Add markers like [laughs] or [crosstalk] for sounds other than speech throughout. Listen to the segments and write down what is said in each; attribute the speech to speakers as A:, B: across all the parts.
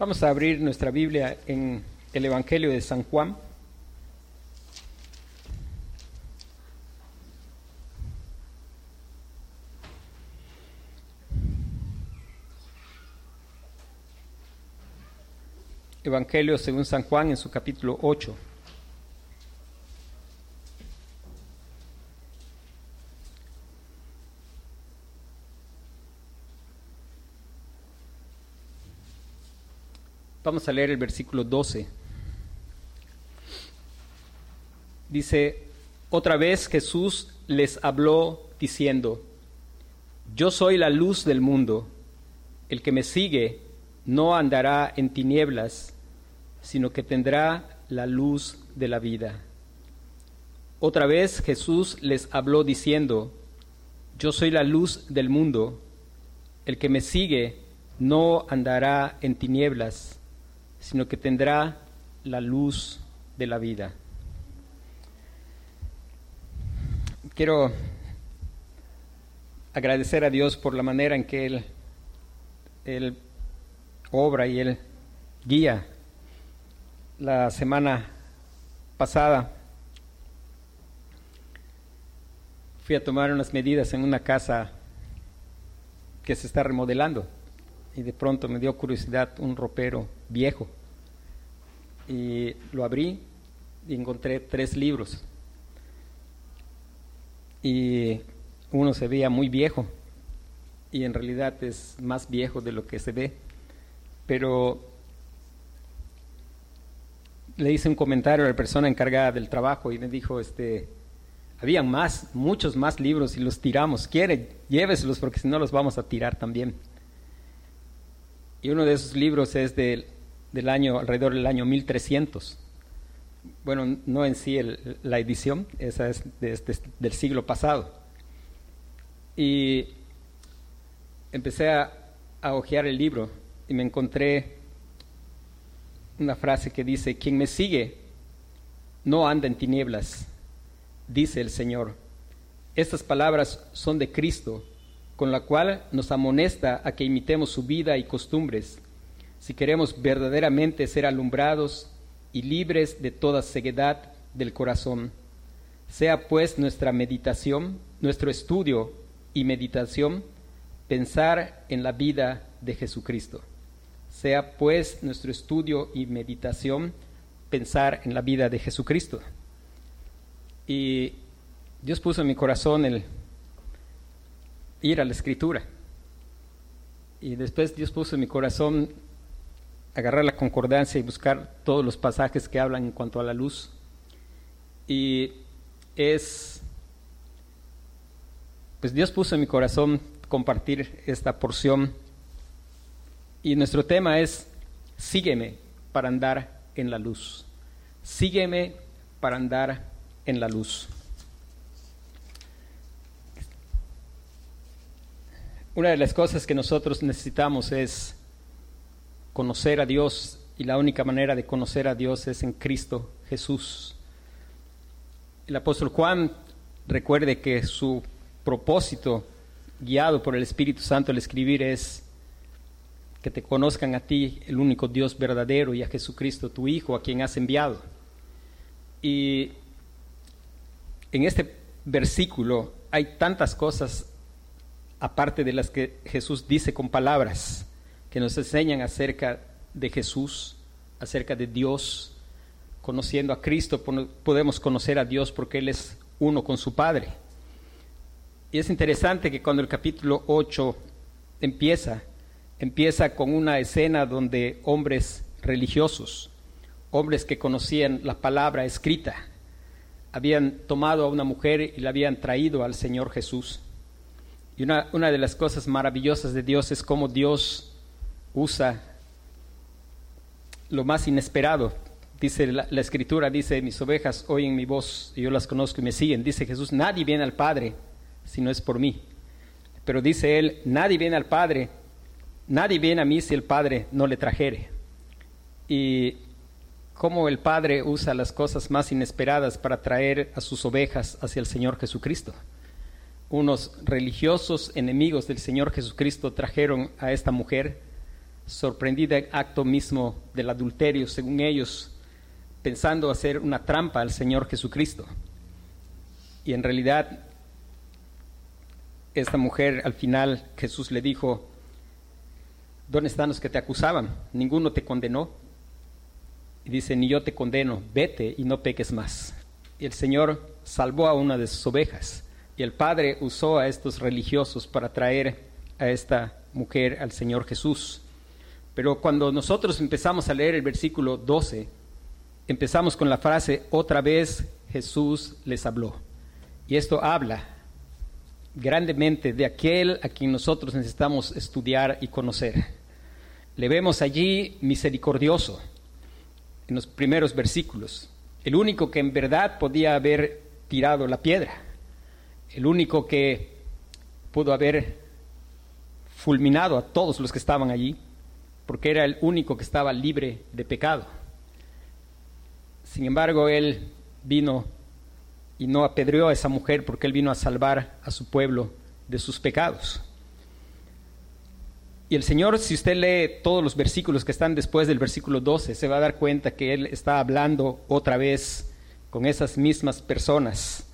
A: Vamos a abrir nuestra Biblia en el Evangelio de San Juan. Evangelio según San Juan en su capítulo 8. Vamos a leer el versículo 12. Dice, otra vez Jesús les habló diciendo, yo soy la luz del mundo, el que me sigue no andará en tinieblas, sino que tendrá la luz de la vida. Otra vez Jesús les habló diciendo, yo soy la luz del mundo, el que me sigue no andará en tinieblas, sino que tendrá la luz de la vida. Quiero agradecer a Dios por la manera en que Él, Él obra y Él guía. La semana pasada fui a tomar unas medidas en una casa que se está remodelando y de pronto me dio curiosidad un ropero viejo y lo abrí y encontré tres libros y uno se veía muy viejo y en realidad es más viejo de lo que se ve pero le hice un comentario a la persona encargada del trabajo y me dijo este habían más, muchos más libros y los tiramos. Quiere, lléveselos porque si no los vamos a tirar también. Y uno de esos libros es del, del año, alrededor del año 1300. Bueno, no en sí la edición, esa es del siglo pasado. Y empecé a, a hojear el libro y me encontré una frase que dice, quien me sigue no anda en tinieblas, dice el Señor. Estas palabras son de Cristo con la cual nos amonesta a que imitemos su vida y costumbres, si queremos verdaderamente ser alumbrados y libres de toda ceguedad del corazón. Sea pues nuestra meditación, nuestro estudio y meditación, pensar en la vida de Jesucristo. Sea pues nuestro estudio y meditación pensar en la vida de Jesucristo. Y Dios puso en mi corazón el ir a la escritura. Y después Dios puso en mi corazón agarrar la concordancia y buscar todos los pasajes que hablan en cuanto a la luz. Y es, pues Dios puso en mi corazón compartir esta porción. Y nuestro tema es, sígueme para andar en la luz. Sígueme para andar en la luz. Una de las cosas que nosotros necesitamos es conocer a Dios y la única manera de conocer a Dios es en Cristo Jesús. El apóstol Juan recuerde que su propósito, guiado por el Espíritu Santo al escribir, es que te conozcan a ti, el único Dios verdadero, y a Jesucristo, tu Hijo, a quien has enviado. Y en este versículo hay tantas cosas aparte de las que Jesús dice con palabras, que nos enseñan acerca de Jesús, acerca de Dios. Conociendo a Cristo podemos conocer a Dios porque Él es uno con su Padre. Y es interesante que cuando el capítulo 8 empieza, empieza con una escena donde hombres religiosos, hombres que conocían la palabra escrita, habían tomado a una mujer y la habían traído al Señor Jesús. Y una, de las cosas maravillosas de Dios es cómo Dios usa lo más inesperado. Dice la, escritura, dice, mis ovejas oyen mi voz y yo las conozco y me siguen. Dice Jesús, nadie viene al Padre si no es por mí. Pero dice él, nadie viene al Padre, nadie viene a mí si el Padre no le trajere. Y cómo el Padre usa las cosas más inesperadas para traer a sus ovejas hacia el Señor Jesucristo unos religiosos enemigos del Señor Jesucristo trajeron a esta mujer sorprendida acto mismo del adulterio, según ellos, pensando hacer una trampa al Señor Jesucristo. Y en realidad, esta mujer al final Jesús le dijo, ¿dónde están los que te acusaban? Ninguno te condenó. Y dice, ni yo te condeno, vete y no peques más. Y el Señor salvó a una de sus ovejas. Y el Padre usó a estos religiosos para traer a esta mujer al Señor Jesús. Pero cuando nosotros empezamos a leer el versículo 12, empezamos con la frase, otra vez Jesús les habló. Y esto habla grandemente de aquel a quien nosotros necesitamos estudiar y conocer. Le vemos allí misericordioso en los primeros versículos, el único que en verdad podía haber tirado la piedra, el único que pudo haber fulminado a todos los que estaban allí, porque era el único que estaba libre de pecado. Sin embargo, él vino y no apedreó a esa mujer porque él vino a salvar a su pueblo de sus pecados. Y el Señor, si usted lee todos los versículos que están después del versículo 12, se va a dar cuenta que Él está hablando otra vez con esas mismas personas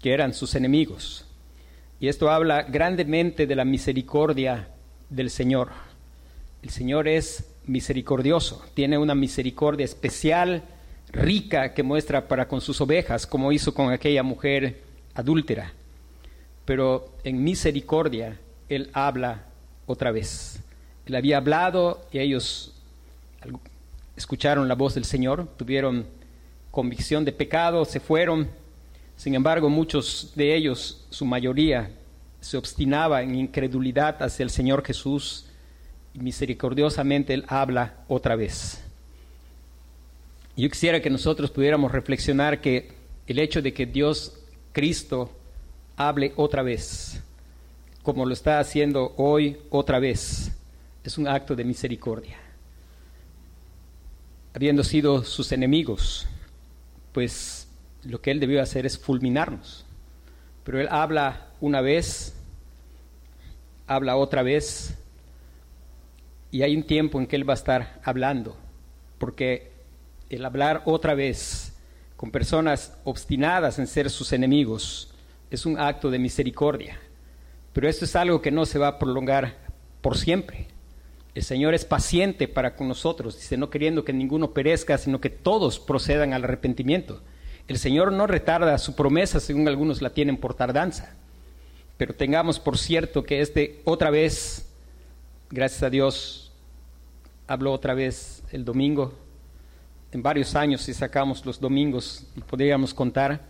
A: que eran sus enemigos. Y esto habla grandemente de la misericordia del Señor. El Señor es misericordioso, tiene una misericordia especial, rica, que muestra para con sus ovejas, como hizo con aquella mujer adúltera. Pero en misericordia Él habla otra vez. Él había hablado y ellos escucharon la voz del Señor, tuvieron convicción de pecado, se fueron sin embargo, muchos de ellos, su mayoría, se obstinaba en incredulidad hacia el Señor Jesús misericordiosamente Él habla otra vez. Yo quisiera que nosotros pudiéramos reflexionar que el hecho de que Dios, Cristo, hable otra vez, como lo está haciendo hoy otra vez, es un acto de misericordia. Habiendo sido sus enemigos, pues lo que él debió hacer es fulminarnos. Pero él habla una vez, habla otra vez, y hay un tiempo en que él va a estar hablando, porque el hablar otra vez con personas obstinadas en ser sus enemigos es un acto de misericordia. Pero esto es algo que no se va a prolongar por siempre. El Señor es paciente para con nosotros, dice, no queriendo que ninguno perezca, sino que todos procedan al arrepentimiento. El Señor no retarda su promesa, según algunos la tienen por tardanza. Pero tengamos por cierto que este otra vez, gracias a Dios, habló otra vez el domingo. En varios años, si sacamos los domingos, podríamos contar.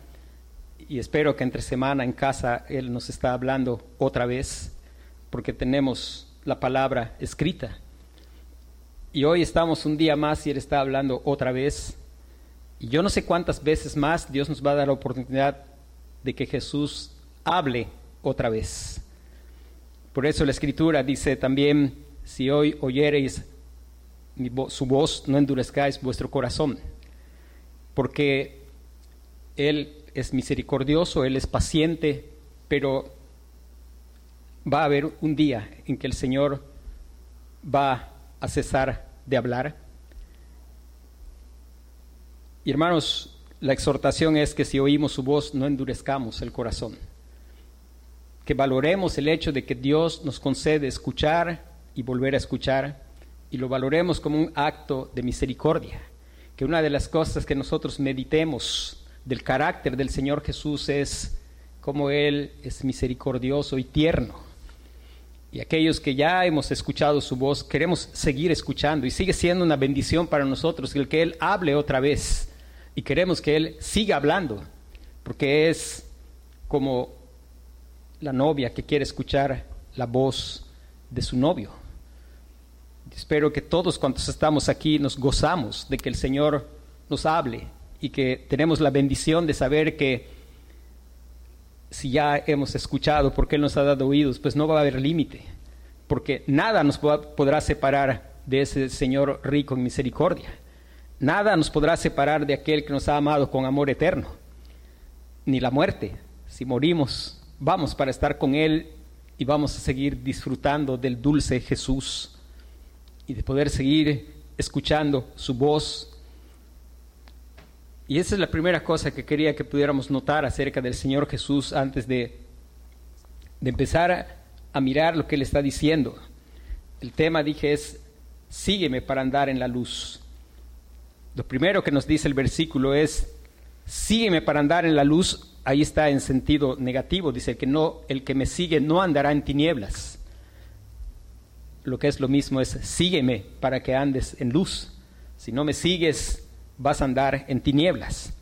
A: Y espero que entre semana en casa Él nos está hablando otra vez, porque tenemos la palabra escrita. Y hoy estamos un día más y Él está hablando otra vez y yo no sé cuántas veces más Dios nos va a dar la oportunidad de que Jesús hable otra vez. Por eso la escritura dice también, si hoy oyereis su voz, no endurezcáis vuestro corazón, porque Él es misericordioso, Él es paciente, pero va a haber un día en que el Señor va a cesar de hablar. Y hermanos, la exhortación es que si oímos su voz no endurezcamos el corazón, que valoremos el hecho de que Dios nos concede escuchar y volver a escuchar y lo valoremos como un acto de misericordia, que una de las cosas que nosotros meditemos del carácter del Señor Jesús es cómo Él es misericordioso y tierno. Y aquellos que ya hemos escuchado su voz, queremos seguir escuchando y sigue siendo una bendición para nosotros el que Él hable otra vez y queremos que Él siga hablando, porque es como la novia que quiere escuchar la voz de su novio. Espero que todos cuantos estamos aquí nos gozamos de que el Señor nos hable y que tenemos la bendición de saber que si ya hemos escuchado porque Él nos ha dado oídos, pues no va a haber límite, porque nada nos podrá separar de ese Señor rico en misericordia. Nada nos podrá separar de aquel que nos ha amado con amor eterno, ni la muerte. Si morimos, vamos para estar con Él y vamos a seguir disfrutando del dulce Jesús y de poder seguir escuchando su voz. Y esa es la primera cosa que quería que pudiéramos notar acerca del Señor Jesús antes de, de empezar a, a mirar lo que Él está diciendo. El tema, dije, es, sígueme para andar en la luz. Lo primero que nos dice el versículo es, sígueme para andar en la luz. Ahí está en sentido negativo, dice que no, el que me sigue no andará en tinieblas. Lo que es lo mismo es, sígueme para que andes en luz. Si no me sigues, vas a andar en tinieblas.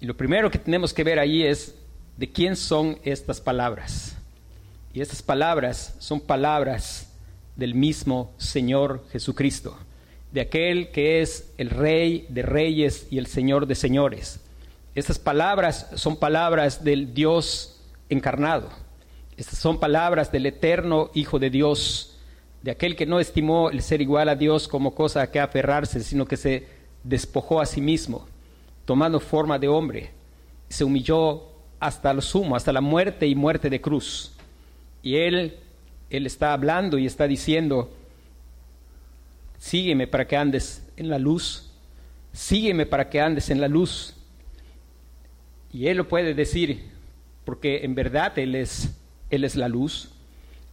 A: Y lo primero que tenemos que ver ahí es de quién son estas palabras. Y estas palabras son palabras del mismo Señor Jesucristo, de aquel que es el Rey de Reyes y el Señor de Señores. Estas palabras son palabras del Dios encarnado. Estas son palabras del eterno Hijo de Dios, de aquel que no estimó el ser igual a Dios como cosa a que aferrarse, sino que se despojó a sí mismo, tomando forma de hombre, se humilló hasta lo sumo, hasta la muerte y muerte de cruz. Y él, él está hablando y está diciendo, sígueme para que andes en la luz, sígueme para que andes en la luz. Y él lo puede decir porque en verdad él es, él es la luz.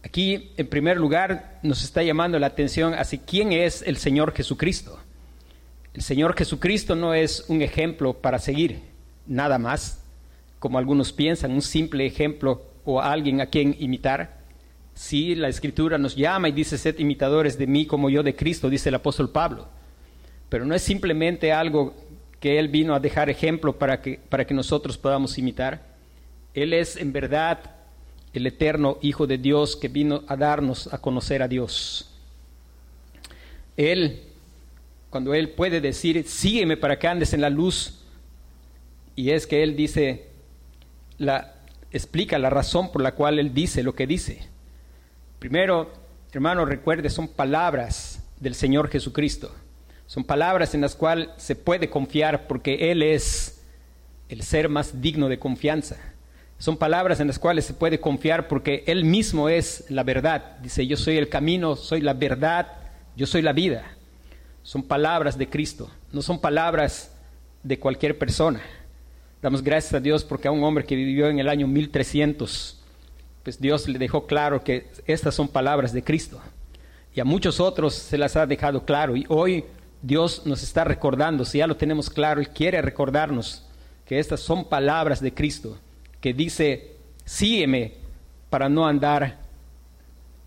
A: Aquí, en primer lugar, nos está llamando la atención hacia quién es el Señor Jesucristo. El Señor Jesucristo no es un ejemplo para seguir, nada más, como algunos piensan, un simple ejemplo o alguien a quien imitar. Sí, la Escritura nos llama y dice, sed imitadores de mí como yo de Cristo, dice el apóstol Pablo. Pero no es simplemente algo que Él vino a dejar ejemplo para que, para que nosotros podamos imitar. Él es en verdad el eterno Hijo de Dios que vino a darnos a conocer a Dios. Él, cuando Él puede decir, sígueme para que andes en la luz, y es que Él dice, la, explica la razón por la cual Él dice lo que dice. Primero, hermano, recuerde, son palabras del Señor Jesucristo. Son palabras en las cuales se puede confiar porque Él es el ser más digno de confianza. Son palabras en las cuales se puede confiar porque Él mismo es la verdad. Dice, yo soy el camino, soy la verdad, yo soy la vida. Son palabras de Cristo, no son palabras de cualquier persona. Damos gracias a Dios porque a un hombre que vivió en el año 1300, pues Dios le dejó claro que estas son palabras de Cristo. Y a muchos otros se las ha dejado claro. Y hoy Dios nos está recordando, si ya lo tenemos claro, Él quiere recordarnos que estas son palabras de Cristo que dice, sígueme para no andar,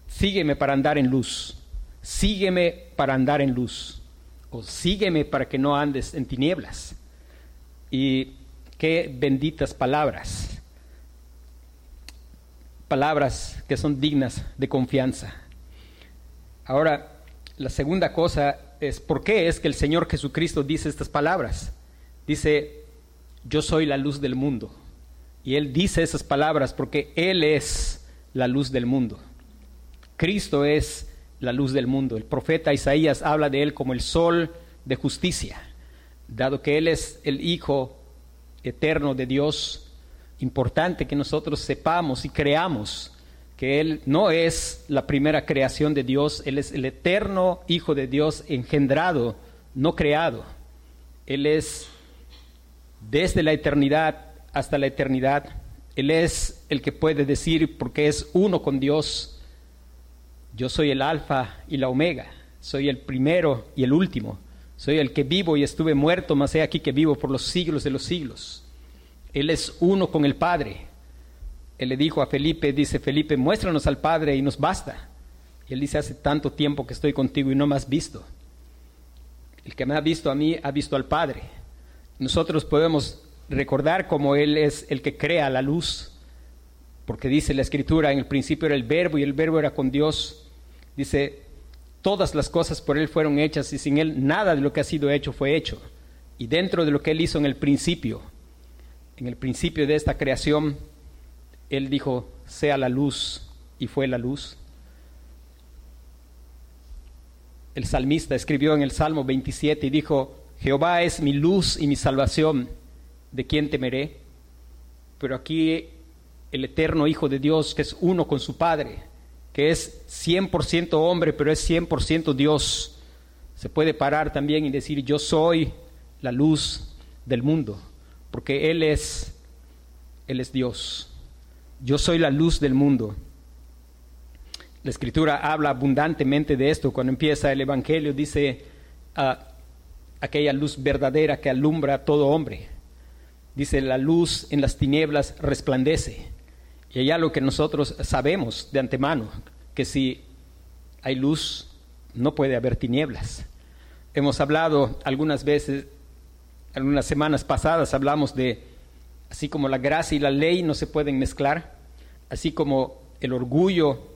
A: sígueme para andar en luz, sígueme para andar en luz, o sígueme para que no andes en tinieblas. Y qué benditas palabras, palabras que son dignas de confianza. Ahora, la segunda cosa es, ¿por qué es que el Señor Jesucristo dice estas palabras? Dice, yo soy la luz del mundo. Y él dice esas palabras porque Él es la luz del mundo. Cristo es la luz del mundo. El profeta Isaías habla de Él como el sol de justicia, dado que Él es el Hijo eterno de Dios. Importante que nosotros sepamos y creamos que Él no es la primera creación de Dios, Él es el eterno Hijo de Dios engendrado, no creado. Él es desde la eternidad hasta la eternidad. Él es el que puede decir, porque es uno con Dios, yo soy el alfa y la omega, soy el primero y el último, soy el que vivo y estuve muerto, mas he aquí que vivo por los siglos de los siglos. Él es uno con el Padre. Él le dijo a Felipe, dice Felipe, muéstranos al Padre y nos basta. Y él dice, hace tanto tiempo que estoy contigo y no me has visto. El que me ha visto a mí ha visto al Padre. Nosotros podemos recordar cómo Él es el que crea la luz, porque dice la Escritura, en el principio era el verbo y el verbo era con Dios. Dice, todas las cosas por Él fueron hechas y sin Él nada de lo que ha sido hecho fue hecho. Y dentro de lo que Él hizo en el principio, en el principio de esta creación, Él dijo, sea la luz y fue la luz. El salmista escribió en el Salmo 27 y dijo, Jehová es mi luz y mi salvación ¿de quién temeré? Pero aquí el eterno Hijo de Dios, que es uno con su Padre, que es 100% hombre, pero es 100% Dios, se puede parar también y decir, yo soy la luz del mundo, porque Él es, Él es Dios. Yo soy la luz del mundo. La escritura habla abundantemente de esto. Cuando empieza el Evangelio dice ah, aquella luz verdadera que alumbra a todo hombre. Dice la luz en las tinieblas resplandece. Y allá lo que nosotros sabemos de antemano, que si hay luz, no puede haber tinieblas. Hemos hablado algunas veces, algunas semanas pasadas hablamos de, así como la gracia y la ley no se pueden mezclar, así como el orgullo,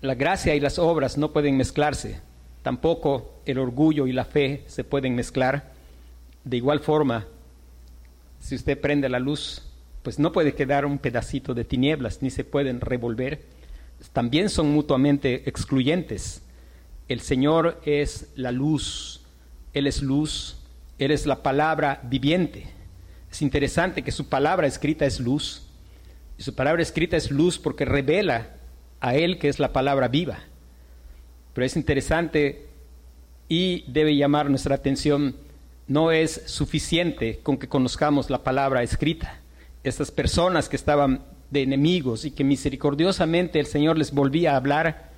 A: la gracia y las obras no pueden mezclarse, tampoco el orgullo y la fe se pueden mezclar. De igual forma, si usted prende la luz, pues no puede quedar un pedacito de tinieblas, ni se pueden revolver. También son mutuamente excluyentes. El Señor es la luz, Él es luz, Él es la palabra viviente. Es interesante que su palabra escrita es luz. Y su palabra escrita es luz porque revela a Él que es la palabra viva. Pero es interesante y debe llamar nuestra atención, no es suficiente con que conozcamos la palabra escrita. Estas personas que estaban de enemigos y que misericordiosamente el Señor les volvía a hablar,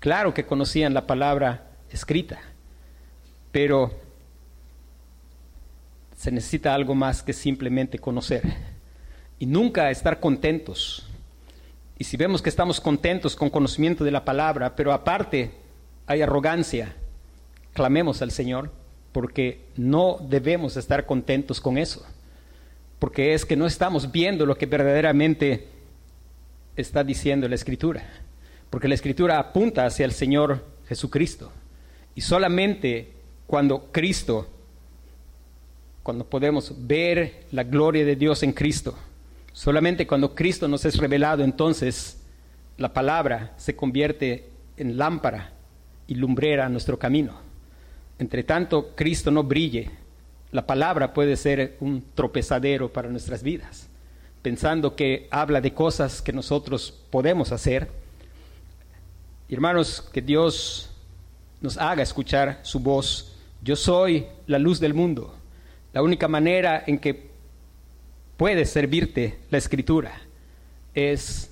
A: Claro que conocían la palabra escrita, pero se necesita algo más que simplemente conocer y nunca estar contentos. Y si vemos que estamos contentos con conocimiento de la palabra, pero aparte hay arrogancia, clamemos al Señor, porque no debemos estar contentos con eso, porque es que no estamos viendo lo que verdaderamente está diciendo la Escritura porque la escritura apunta hacia el Señor Jesucristo. Y solamente cuando Cristo, cuando podemos ver la gloria de Dios en Cristo, solamente cuando Cristo nos es revelado, entonces la palabra se convierte en lámpara y lumbrera a nuestro camino. Entre tanto, Cristo no brille, la palabra puede ser un tropezadero para nuestras vidas, pensando que habla de cosas que nosotros podemos hacer Hermanos, que Dios nos haga escuchar su voz. Yo soy la luz del mundo. La única manera en que puede servirte la escritura es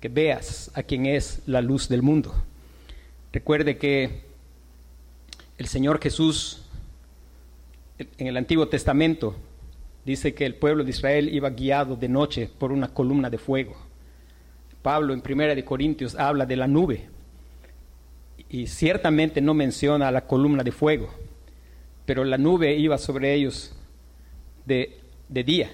A: que veas a quien es la luz del mundo. Recuerde que el Señor Jesús en el Antiguo Testamento dice que el pueblo de Israel iba guiado de noche por una columna de fuego. Pablo en Primera de Corintios habla de la nube y ciertamente no menciona la columna de fuego, pero la nube iba sobre ellos de, de día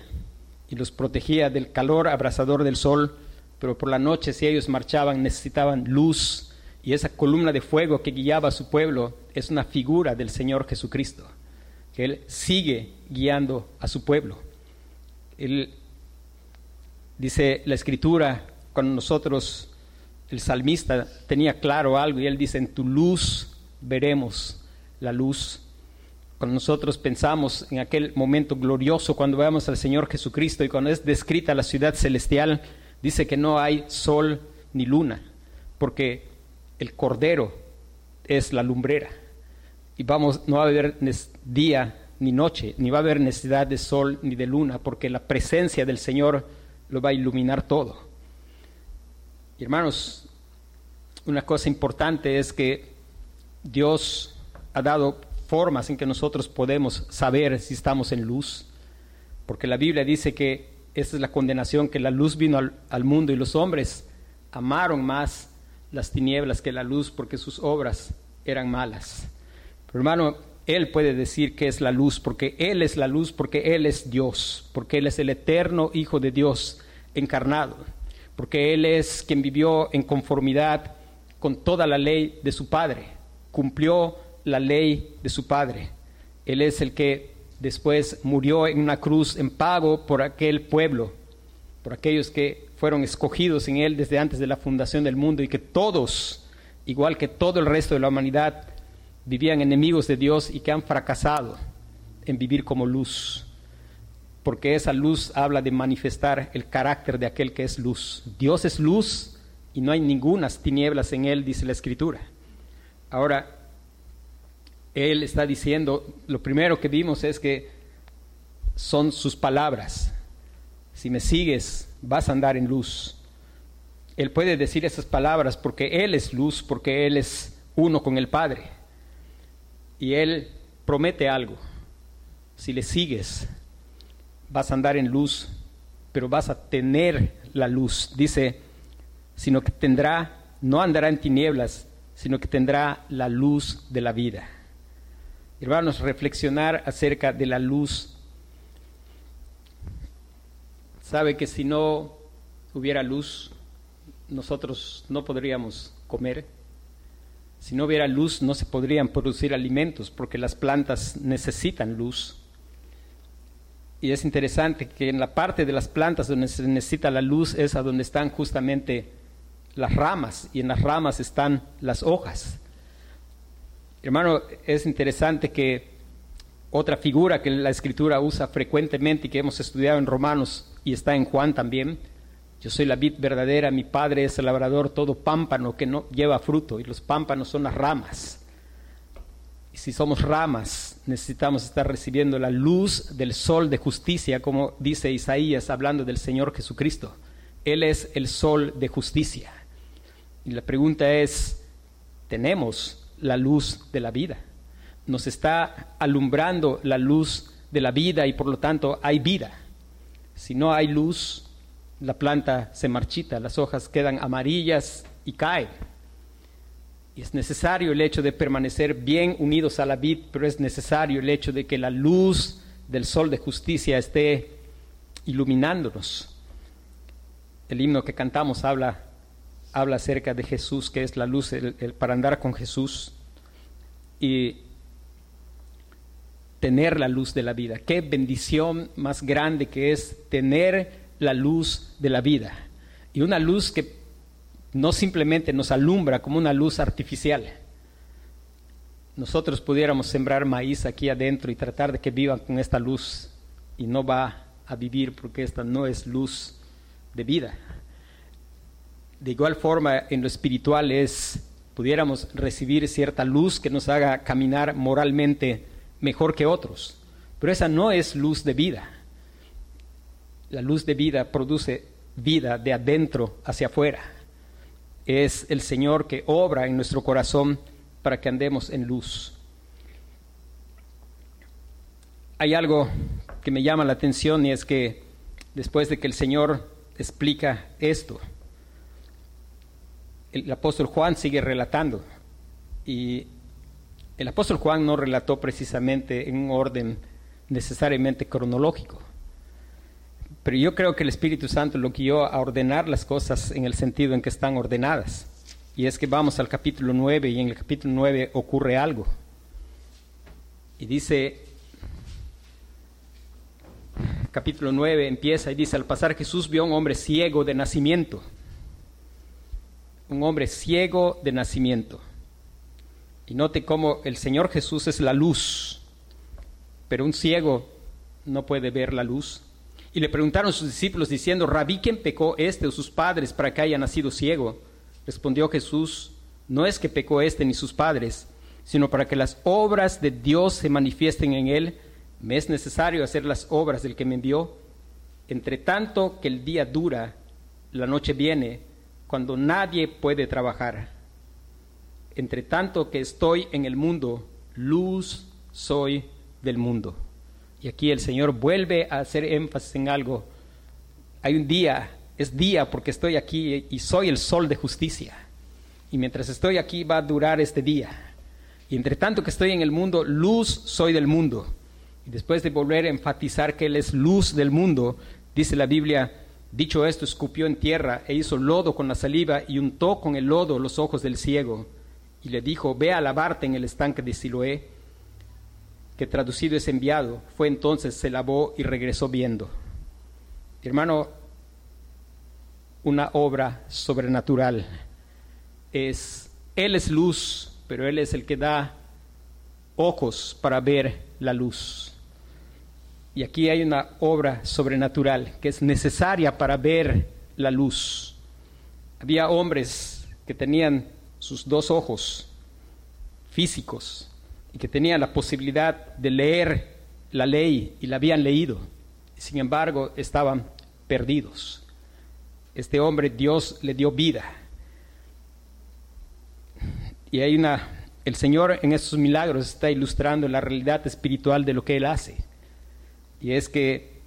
A: y los protegía del calor abrasador del sol, pero por la noche si ellos marchaban necesitaban luz y esa columna de fuego que guiaba a su pueblo es una figura del Señor Jesucristo, que Él sigue guiando a su pueblo. Él, dice la escritura, cuando nosotros el salmista tenía claro algo y él dice, en tu luz veremos la luz. Cuando nosotros pensamos en aquel momento glorioso, cuando veamos al Señor Jesucristo y cuando es descrita la ciudad celestial, dice que no hay sol ni luna, porque el Cordero es la lumbrera. Y vamos, no va a haber día ni noche, ni va a haber necesidad de sol ni de luna, porque la presencia del Señor lo va a iluminar todo hermanos, una cosa importante es que Dios ha dado formas en que nosotros podemos saber si estamos en luz, porque la Biblia dice que esta es la condenación, que la luz vino al, mundo y los hombres amaron más las tinieblas que la luz porque sus obras eran malas. Pero hermano, Él puede decir que es la luz, porque Él es la luz, porque Él es Dios, porque Él es el eterno Hijo de Dios encarnado porque Él es quien vivió en conformidad con toda la ley de su Padre, cumplió la ley de su Padre. Él es el que después murió en una cruz en pago por aquel pueblo, por aquellos que fueron escogidos en Él desde antes de la fundación del mundo y que todos, igual que todo el resto de la humanidad, vivían enemigos de Dios y que han fracasado en vivir como luz porque esa luz habla de manifestar el carácter de aquel que es luz. Dios es luz y no hay ninguna tinieblas en él, dice la escritura. Ahora, él está diciendo, lo primero que vimos es que son sus palabras. Si me sigues, vas a andar en luz. Él puede decir esas palabras porque Él es luz, porque Él es uno con el Padre. Y Él promete algo. Si le sigues, vas a andar en luz, pero vas a tener la luz. Dice, sino que tendrá, no andará en tinieblas, sino que tendrá la luz de la vida. Hermanos, reflexionar acerca de la luz. Sabe que si no hubiera luz, nosotros no podríamos comer. Si no hubiera luz, no se podrían producir alimentos, porque las plantas necesitan luz. Y es interesante que en la parte de las plantas donde se necesita la luz es a donde están justamente las ramas, y en las ramas están las hojas. Hermano, es interesante que otra figura que la escritura usa frecuentemente y que hemos estudiado en Romanos y está en Juan también, yo soy la vid verdadera, mi padre es el labrador, todo pámpano que no lleva fruto, y los pámpanos son las ramas. Y si somos ramas, necesitamos estar recibiendo la luz del sol de justicia, como dice Isaías hablando del Señor Jesucristo. Él es el sol de justicia. Y la pregunta es, ¿tenemos la luz de la vida? Nos está alumbrando la luz de la vida y por lo tanto hay vida. Si no hay luz, la planta se marchita, las hojas quedan amarillas y caen. Y es necesario el hecho de permanecer bien unidos a la vid, pero es necesario el hecho de que la luz del sol de justicia esté iluminándonos. El himno que cantamos habla, habla acerca de Jesús, que es la luz para andar con Jesús y tener la luz de la vida. Qué bendición más grande que es tener la luz de la vida. Y una luz que no simplemente nos alumbra como una luz artificial. Nosotros pudiéramos sembrar maíz aquí adentro y tratar de que vivan con esta luz y no va a vivir porque esta no es luz de vida. De igual forma, en lo espiritual es, pudiéramos recibir cierta luz que nos haga caminar moralmente mejor que otros, pero esa no es luz de vida. La luz de vida produce vida de adentro hacia afuera. Es el Señor que obra en nuestro corazón para que andemos en luz. Hay algo que me llama la atención y es que después de que el Señor explica esto, el apóstol Juan sigue relatando y el apóstol Juan no relató precisamente en un orden necesariamente cronológico. Pero yo creo que el Espíritu Santo lo guió a ordenar las cosas en el sentido en que están ordenadas. Y es que vamos al capítulo 9 y en el capítulo 9 ocurre algo. Y dice, capítulo 9 empieza y dice, al pasar Jesús vio a un hombre ciego de nacimiento. Un hombre ciego de nacimiento. Y note cómo el Señor Jesús es la luz, pero un ciego no puede ver la luz. Y le preguntaron sus discípulos diciendo, Rabí, ¿quién pecó este o sus padres para que haya nacido ciego? Respondió Jesús, no es que pecó este ni sus padres, sino para que las obras de Dios se manifiesten en él, me es necesario hacer las obras del que me envió. Entre tanto que el día dura, la noche viene, cuando nadie puede trabajar. Entre tanto que estoy en el mundo, luz soy del mundo. Y aquí el Señor vuelve a hacer énfasis en algo. Hay un día, es día porque estoy aquí y soy el sol de justicia. Y mientras estoy aquí va a durar este día. Y entre tanto que estoy en el mundo, luz soy del mundo. Y después de volver a enfatizar que Él es luz del mundo, dice la Biblia, dicho esto, escupió en tierra e hizo lodo con la saliva y untó con el lodo los ojos del ciego. Y le dijo, ve a lavarte en el estanque de Siloé que traducido es enviado, fue entonces, se lavó y regresó viendo. Hermano, una obra sobrenatural. Es, Él es luz, pero Él es el que da ojos para ver la luz. Y aquí hay una obra sobrenatural que es necesaria para ver la luz. Había hombres que tenían sus dos ojos físicos y que tenían la posibilidad de leer la ley y la habían leído. Sin embargo, estaban perdidos. Este hombre Dios le dio vida. Y hay una el Señor en estos milagros está ilustrando la realidad espiritual de lo que él hace. Y es que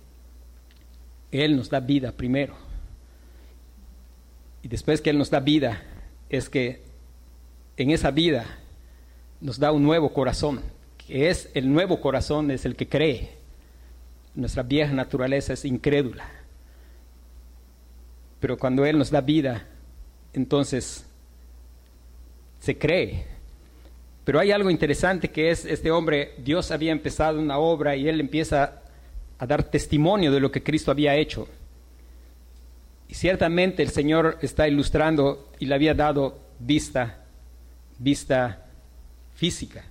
A: él nos da vida primero. Y después que Él nos da vida, es que en esa vida nos da un nuevo corazón, que es el nuevo corazón, es el que cree. Nuestra vieja naturaleza es incrédula. Pero cuando Él nos da vida, entonces se cree. Pero hay algo interesante que es este hombre, Dios había empezado una obra y Él empieza a dar testimonio de lo que Cristo había hecho. Y ciertamente el Señor está ilustrando y le había dado vista, vista física.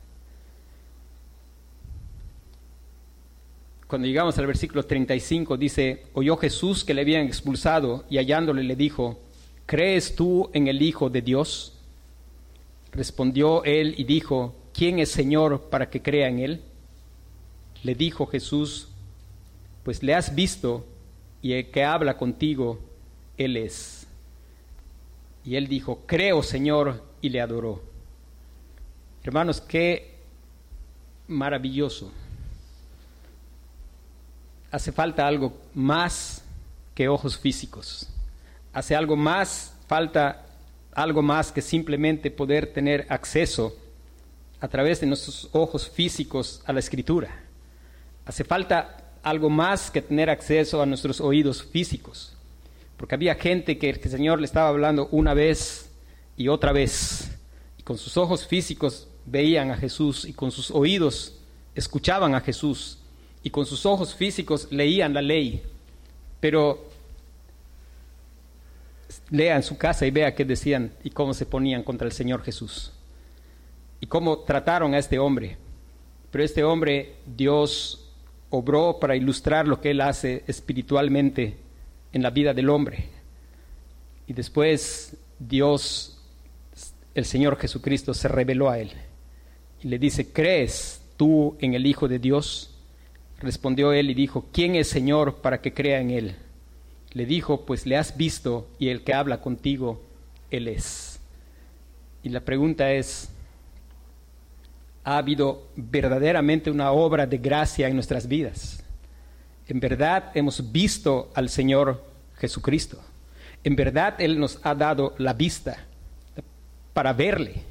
A: Cuando llegamos al versículo 35 dice, oyó Jesús que le habían expulsado y hallándole le dijo, ¿crees tú en el Hijo de Dios? Respondió él y dijo, ¿quién es Señor para que crea en él? Le dijo Jesús, pues le has visto y el que habla contigo él es. Y él dijo, creo Señor, y le adoró. Hermanos, qué maravilloso. Hace falta algo más que ojos físicos. Hace algo más, falta algo más que simplemente poder tener acceso a través de nuestros ojos físicos a la escritura. Hace falta algo más que tener acceso a nuestros oídos físicos porque había gente que el Señor le estaba hablando una vez y otra vez, y con sus ojos físicos veían a Jesús y con sus oídos escuchaban a Jesús y con sus ojos físicos leían la ley, pero lea en su casa y vea qué decían y cómo se ponían contra el Señor Jesús y cómo trataron a este hombre. Pero este hombre, Dios obró para ilustrar lo que él hace espiritualmente en la vida del hombre. Y después Dios, el Señor Jesucristo, se reveló a él y le dice, ¿crees tú en el Hijo de Dios? Respondió él y dijo, ¿quién es Señor para que crea en él? Le dijo, pues le has visto y el que habla contigo, él es. Y la pregunta es, ¿ha habido verdaderamente una obra de gracia en nuestras vidas? En verdad hemos visto al Señor Jesucristo. En verdad Él nos ha dado la vista para verle.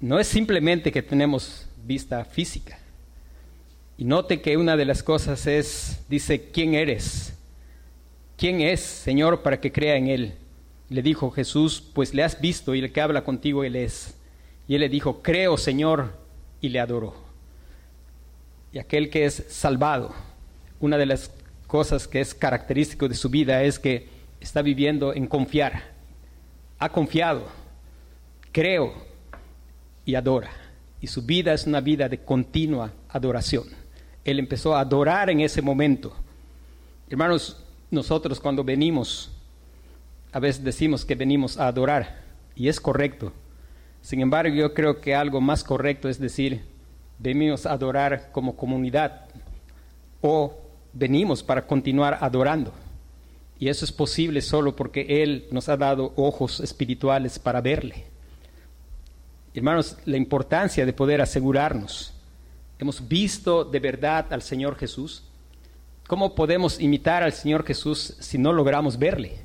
A: No es simplemente que tenemos vista física. Y note que una de las cosas es, dice, ¿quién eres? ¿Quién es, Señor, para que crea en Él? Le dijo Jesús, pues le has visto y el que habla contigo Él es. Y Él le dijo, creo, Señor, y le adoró y aquel que es salvado, una de las cosas que es característico de su vida es que está viviendo en confiar. Ha confiado, creo y adora. Y su vida es una vida de continua adoración. Él empezó a adorar en ese momento. Hermanos, nosotros cuando venimos, a veces decimos que venimos a adorar, y es correcto. Sin embargo, yo creo que algo más correcto es decir, venimos a adorar como comunidad o venimos para continuar adorando. Y eso es posible solo porque Él nos ha dado ojos espirituales para verle. Hermanos, la importancia de poder asegurarnos. Hemos visto de verdad al Señor Jesús. ¿Cómo podemos imitar al Señor Jesús si no logramos verle?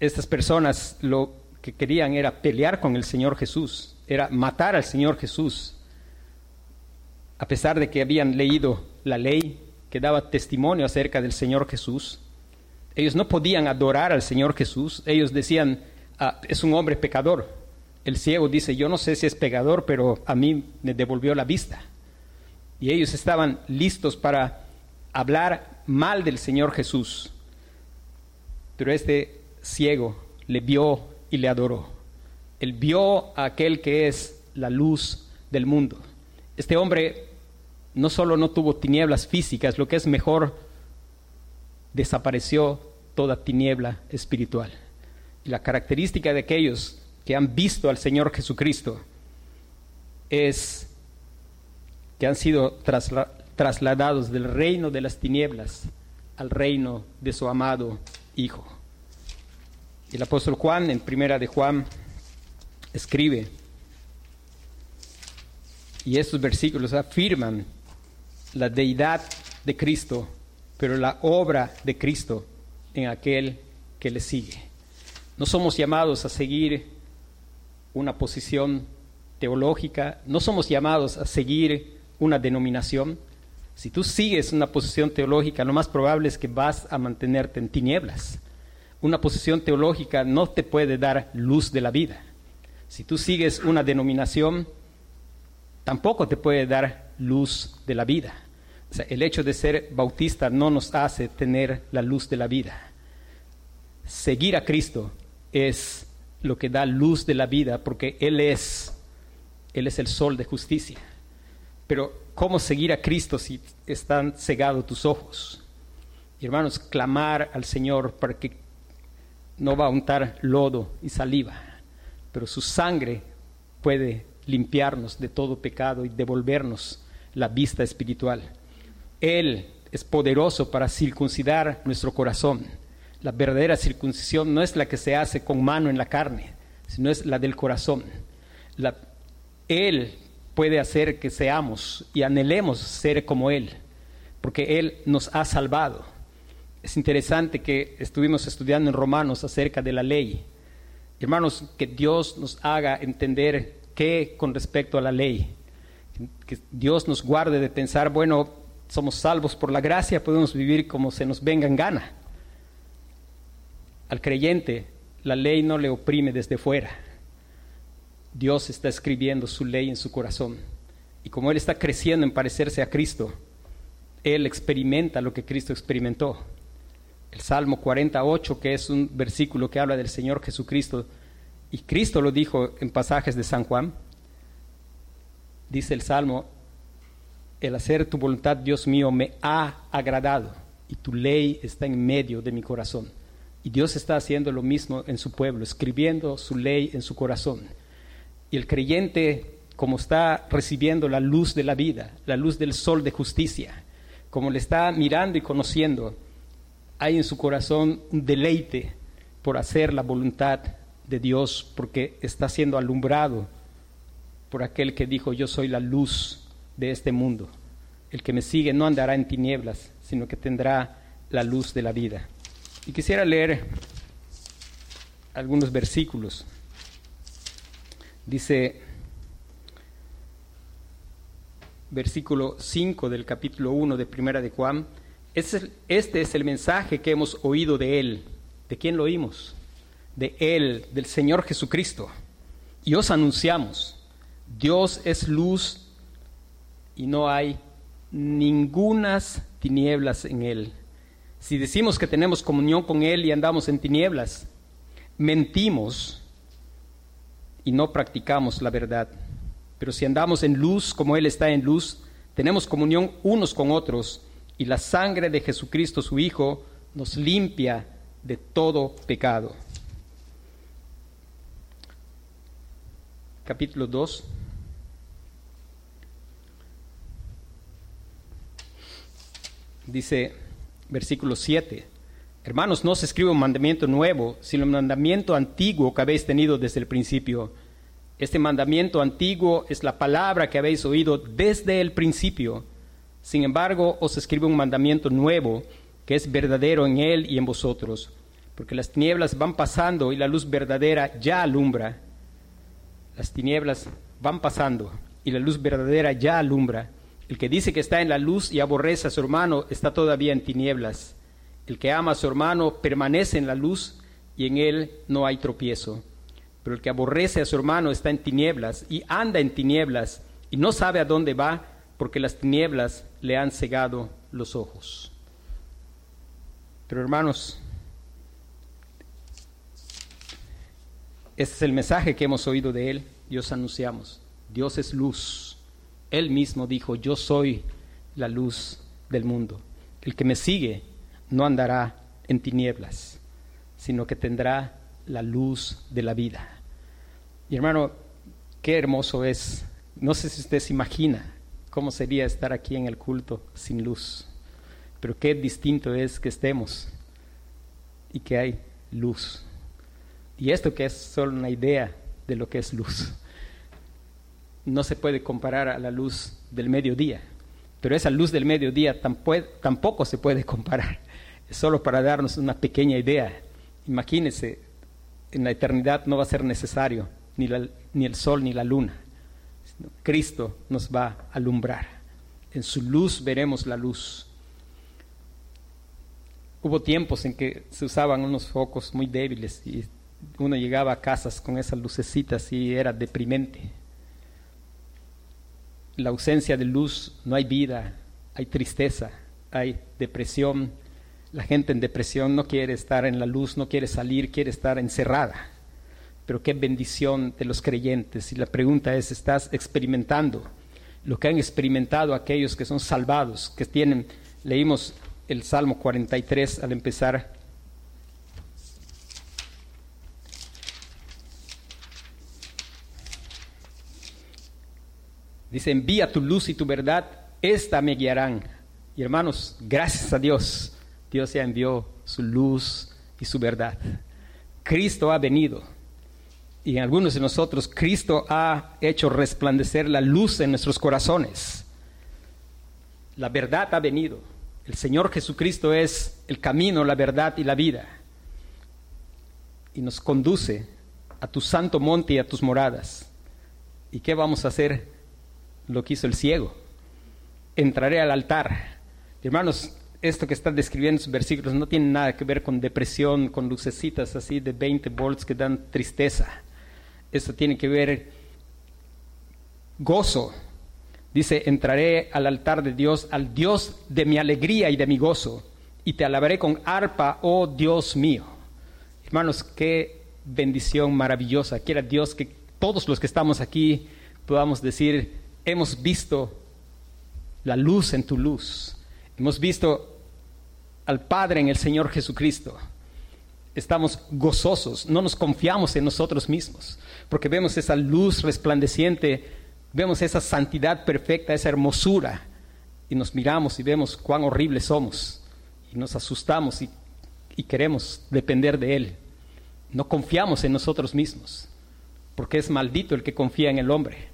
A: Estas personas lo que querían era pelear con el Señor Jesús era matar al Señor Jesús, a pesar de que habían leído la ley que daba testimonio acerca del Señor Jesús. Ellos no podían adorar al Señor Jesús, ellos decían, ah, es un hombre pecador. El ciego dice, yo no sé si es pecador, pero a mí me devolvió la vista. Y ellos estaban listos para hablar mal del Señor Jesús. Pero este ciego le vio y le adoró. Él vio a aquel que es la luz del mundo. Este hombre no solo no tuvo tinieblas físicas, lo que es mejor, desapareció toda tiniebla espiritual. Y la característica de aquellos que han visto al Señor Jesucristo es que han sido trasladados del reino de las tinieblas al reino de su amado Hijo. El apóstol Juan, en primera de Juan, escribe, y estos versículos afirman la deidad de Cristo, pero la obra de Cristo en aquel que le sigue. No somos llamados a seguir una posición teológica, no somos llamados a seguir una denominación. Si tú sigues una posición teológica, lo más probable es que vas a mantenerte en tinieblas. Una posición teológica no te puede dar luz de la vida. Si tú sigues una denominación, tampoco te puede dar luz de la vida. el hecho de ser bautista no nos hace tener la luz de la vida. Seguir a Cristo es lo que da luz de la vida porque Él es, Él es el sol de justicia. Pero ¿cómo seguir a Cristo si están cegados tus ojos? hermanos, clamar al Señor para que no va a untar lodo y saliva, pero su sangre puede limpiarnos de todo pecado y devolvernos la vista espiritual. Él es poderoso para circuncidar nuestro corazón. La verdadera circuncisión no es la que se hace con mano en la carne, sino es la del corazón. él puede hacer que seamos y anhelemos ser como Él, porque Él nos ha salvado. Es interesante que estuvimos estudiando en Romanos acerca de la ley. Hermanos, que Dios nos haga entender qué con respecto a la ley. Que Dios nos guarde de pensar, bueno, somos salvos por la gracia, podemos vivir como se nos venga en gana. Al creyente, la ley no le oprime desde fuera. Dios está escribiendo su ley en su corazón. Y como Él está creciendo en parecerse a Cristo, Él experimenta lo que Cristo experimentó. El Salmo 48, que es un versículo que habla del Señor Jesucristo, y Cristo lo dijo en pasajes de San Juan, dice el Salmo, el hacer tu voluntad, Dios mío, me ha agradado y tu ley está en medio de mi corazón. Y Dios está haciendo lo mismo en su pueblo, escribiendo su ley en su corazón. Y el creyente, como está recibiendo la luz de la vida, la luz del sol de justicia, como le está mirando y conociendo, hay en su corazón un deleite por hacer la voluntad de Dios porque está siendo alumbrado por aquel que dijo, yo soy la luz de este mundo. El que me sigue no andará en tinieblas, sino que tendrá la luz de la vida. Y quisiera leer algunos versículos. Dice, versículo 5 del capítulo 1 de Primera de Juan, este es el mensaje que hemos oído de Él. ¿De quién lo oímos? de Él, del Señor Jesucristo. Y os anunciamos, Dios es luz y no hay ningunas tinieblas en Él. Si decimos que tenemos comunión con Él y andamos en tinieblas, mentimos y no practicamos la verdad. Pero si andamos en luz como Él está en luz, tenemos comunión unos con otros y la sangre de Jesucristo su Hijo nos limpia de todo pecado. capítulo 2. Dice versículo 7. Hermanos, no se escribe un mandamiento nuevo, sino un mandamiento antiguo que habéis tenido desde el principio. Este mandamiento antiguo es la palabra que habéis oído desde el principio. Sin embargo, os escribe un mandamiento nuevo que es verdadero en él y en vosotros, porque las tinieblas van pasando y la luz verdadera ya alumbra las tinieblas van pasando y la luz verdadera ya alumbra. El que dice que está en la luz y aborrece a su hermano está todavía en tinieblas. El que ama a su hermano permanece en la luz y en él no hay tropiezo. Pero el que aborrece a su hermano está en tinieblas y anda en tinieblas y no sabe a dónde va porque las tinieblas le han cegado los ojos. Pero hermanos, Este es el mensaje que hemos oído de Él Dios anunciamos. Dios es luz. Él mismo dijo, yo soy la luz del mundo. El que me sigue no andará en tinieblas, sino que tendrá la luz de la vida. Y hermano, qué hermoso es. No sé si usted se imagina cómo sería estar aquí en el culto sin luz, pero qué distinto es que estemos y que hay luz. Y esto que es solo una idea de lo que es luz. No se puede comparar a la luz del mediodía, pero esa luz del mediodía tampoco se puede comparar. Es solo para darnos una pequeña idea. Imagínese, en la eternidad no va a ser necesario ni, ni el sol ni la luna. Cristo nos va a alumbrar. En su luz veremos la luz. Hubo tiempos en que se usaban unos focos muy débiles y uno llegaba a casas con esas lucecitas y era deprimente. La ausencia de luz, no hay vida, hay tristeza, hay depresión. La gente en depresión no quiere estar en la luz, no quiere salir, quiere estar encerrada. Pero qué bendición de los creyentes. Y la pregunta es, ¿estás experimentando lo que han experimentado aquellos que son salvados, que tienen, leímos el Salmo 43 al empezar. Dice, envía tu luz y tu verdad, esta me guiarán. Y hermanos, gracias a Dios, Dios ya envió su luz y su verdad. Cristo ha venido. Y en algunos de nosotros, Cristo ha hecho resplandecer la luz en nuestros corazones. La verdad ha venido. El Señor Jesucristo es el camino, la verdad y la vida. Y nos conduce a tu santo monte y a tus moradas. ¿Y qué vamos a hacer? Lo que hizo el ciego. Entraré al altar. Hermanos, esto que están describiendo sus versículos no tiene nada que ver con depresión, con lucecitas así de 20 volts que dan tristeza. Esto tiene que ver gozo, Dice, entraré al altar de Dios, al Dios de mi alegría y de mi gozo, y te alabaré con arpa, oh Dios mío. Hermanos, qué bendición maravillosa. Quiera Dios que todos los que estamos aquí podamos decir, hemos visto la luz en tu luz. Hemos visto al Padre en el Señor Jesucristo. Estamos gozosos, no nos confiamos en nosotros mismos, porque vemos esa luz resplandeciente vemos esa santidad perfecta, esa hermosura, y nos miramos y vemos cuán horribles somos, y nos asustamos y, queremos depender de Él. No confiamos en nosotros mismos, porque es maldito el que confía en el hombre.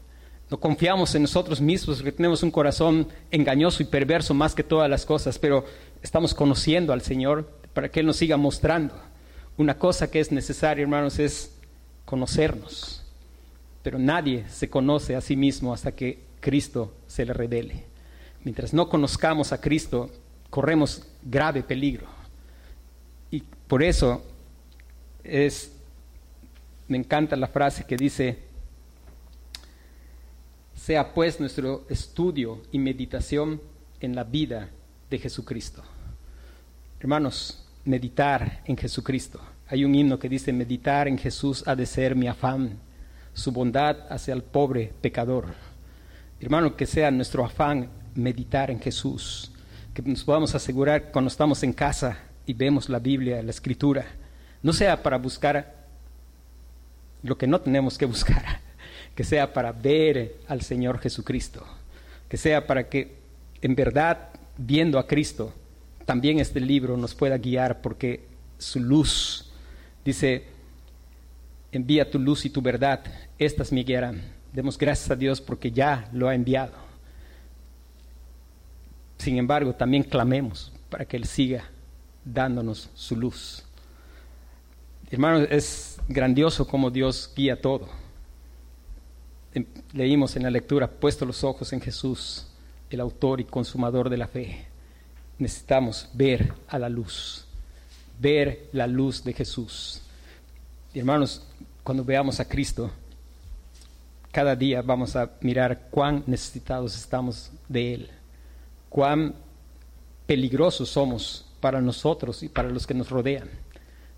A: No confiamos en nosotros mismos porque tenemos un corazón engañoso y perverso más que todas las cosas, pero estamos conociendo al Señor para que Él nos siga mostrando. Una cosa que es necesaria, hermanos, es conocernos pero nadie se conoce a sí mismo hasta que Cristo se le revele. Mientras no conozcamos a Cristo, corremos grave peligro. Y por eso es, me encanta la frase que dice, sea pues nuestro estudio y meditación en la vida de Jesucristo. Hermanos, meditar en Jesucristo. Hay un himno que dice, meditar en Jesús ha de ser mi afán su bondad hacia el pobre pecador. Hermano, que sea nuestro afán meditar en Jesús, que nos podamos asegurar cuando estamos en casa y vemos la Biblia, la Escritura, no sea para buscar lo que no tenemos que buscar, [laughs] que sea para ver al Señor Jesucristo, que sea para que en verdad, viendo a Cristo, también este libro nos pueda guiar porque su luz, dice, envía tu luz y tu verdad, estas me guiarán. Demos gracias a Dios porque ya lo ha enviado. Sin embargo, también clamemos para que Él siga dándonos su luz. Hermanos, es grandioso como Dios guía todo. Em, leímos en la lectura, puesto los ojos en Jesús, el autor y consumador de la fe. Necesitamos ver a la luz, ver la luz de Jesús. hermanos, cuando veamos a Cristo, cada día vamos a mirar cuán necesitados estamos de Él, cuán peligrosos somos para nosotros y para los que nos rodean,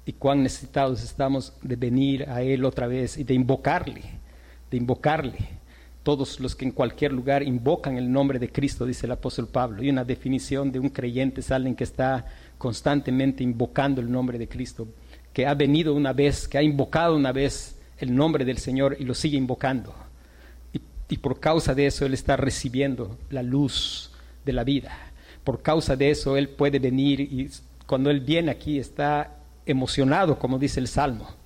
A: y cuán necesitados estamos de venir a Él otra vez y de invocarle, de invocarle. todos los que en cualquier lugar invocan el nombre de Cristo, dice el apóstol Pablo. Y una definición de un creyente es alguien que está constantemente invocando el nombre de Cristo, que ha venido una vez, que ha invocado una vez el nombre del Señor y lo sigue invocando. Y, por causa de eso Él está recibiendo la luz de la vida. Por causa de eso Él puede venir y cuando Él viene aquí está emocionado, como dice el Salmo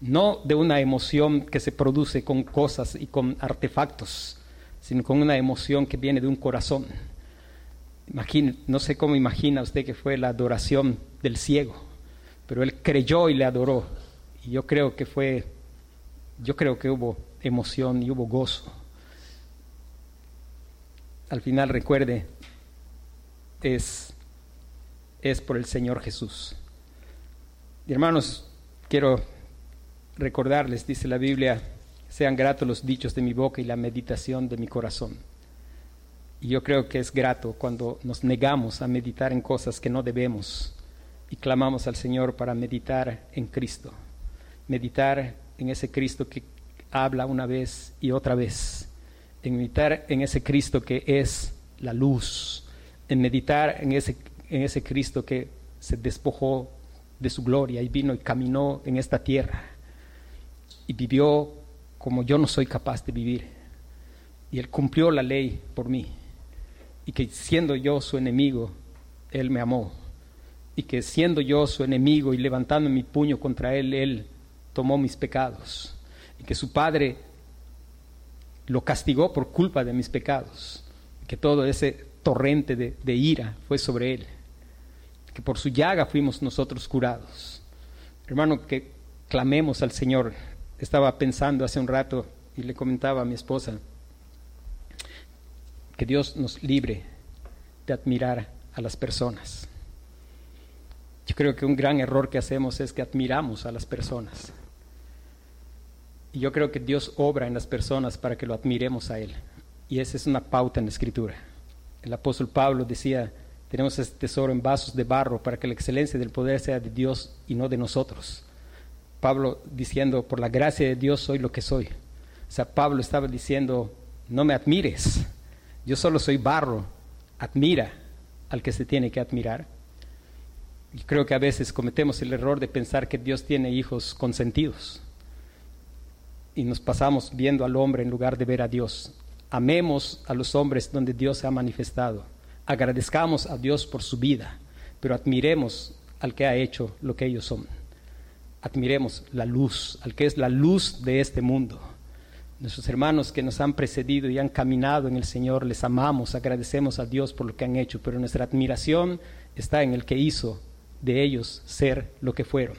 A: no de una emoción que se produce con cosas y con artefactos, sino con una emoción que viene de un corazón. No sé cómo imagina usted que fue la adoración del ciego, pero él creyó y le adoró. Y yo creo que fue, yo creo que hubo emoción y hubo gozo. Al final recuerde, es, es por el Señor Jesús. Y hermanos, quiero recordarles, dice la Biblia, sean gratos los dichos de mi boca y la meditación de mi corazón. Y yo creo que es grato cuando nos negamos a meditar en cosas que no debemos y clamamos al Señor para meditar en Cristo. Meditar en ese Cristo que habla una vez y otra vez. En meditar en ese Cristo que es la luz. En meditar en ese, en ese Cristo que se despojó de su gloria y vino y caminó en esta tierra y vivió como yo no soy capaz de vivir. Y Él cumplió la ley por mí. Y que siendo yo su enemigo, Él me amó. Y que siendo yo su enemigo y levantando mi puño contra Él, Él tomó mis pecados. Y que su Padre lo castigó por culpa de mis pecados. Que todo ese torrente de, de ira fue sobre Él. Que por su llaga fuimos nosotros curados. Hermano, que clamemos al Señor estaba pensando hace un rato y le comentaba a mi esposa que Dios nos libre de admirar a las personas. Yo creo que un gran error que hacemos es que admiramos a las personas. Y yo creo que Dios obra en las personas para que lo admiremos a Él. Y esa es una pauta en la Escritura. El apóstol Pablo decía, tenemos este tesoro en vasos de barro para que la excelencia del poder sea de Dios y no de nosotros. Pablo diciendo, por la gracia de Dios soy lo que soy. O sea, Pablo estaba diciendo, no me admires, yo solo soy barro, admira al que se tiene que admirar. Y creo que a veces cometemos el error de pensar que Dios tiene hijos consentidos. Y nos pasamos viendo al hombre en lugar de ver a Dios. Amemos a los hombres donde Dios se ha manifestado. Agradezcamos a Dios por su vida, pero admiremos al que ha hecho lo que ellos son admiremos la luz, al que es la luz de este mundo. Nuestros hermanos que nos han precedido y han caminado en el Señor, les amamos, agradecemos a Dios por lo que han hecho, pero nuestra admiración está en el que hizo de ellos ser lo que fueron.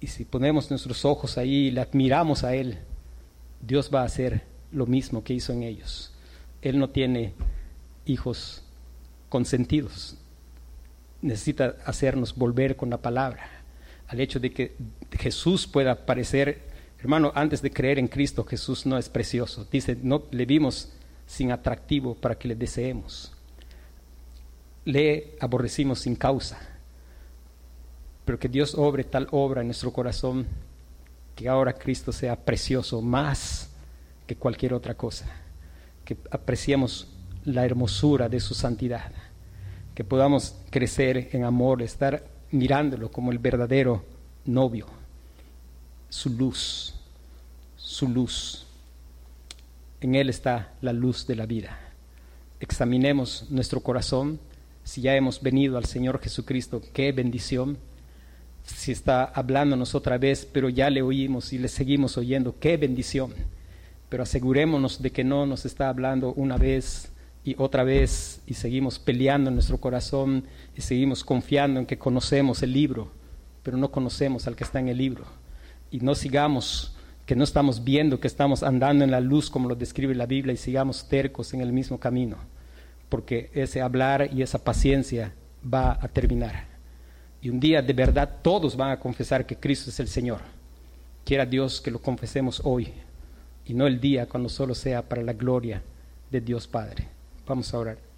A: Y si ponemos nuestros ojos ahí y le admiramos a Él, Dios va a hacer lo mismo que hizo en ellos. Él no tiene hijos consentidos. Necesita hacernos volver con la palabra al hecho de que Jesús pueda aparecer. Hermano, antes de creer en Cristo, Jesús no es precioso. Dice, no le vimos sin atractivo para que le deseemos. Le aborrecimos sin causa. Pero que Dios obre tal obra en nuestro corazón que ahora Cristo sea precioso más que cualquier otra cosa. Que apreciemos la hermosura de su santidad. Que podamos crecer en amor, estar mirándolo como el verdadero novio, su luz, su luz. En Él está la luz de la vida. Examinemos nuestro corazón, si ya hemos venido al Señor Jesucristo, qué bendición. Si está hablándonos otra vez, pero ya le oímos y le seguimos oyendo, qué bendición. Pero asegurémonos de que no nos está hablando una vez y otra vez y seguimos peleando en nuestro corazón y seguimos confiando en que conocemos el libro, pero no conocemos al que está en el libro. Y no sigamos que no estamos viendo que estamos andando en la luz como lo describe la Biblia y sigamos tercos en el mismo camino, porque ese hablar y esa paciencia va a terminar. Y un día de verdad todos van a confesar que Cristo es el Señor. Quiera Dios que lo confesemos hoy y no el día cuando solo sea para la gloria de Dios Padre. Vamos a orar.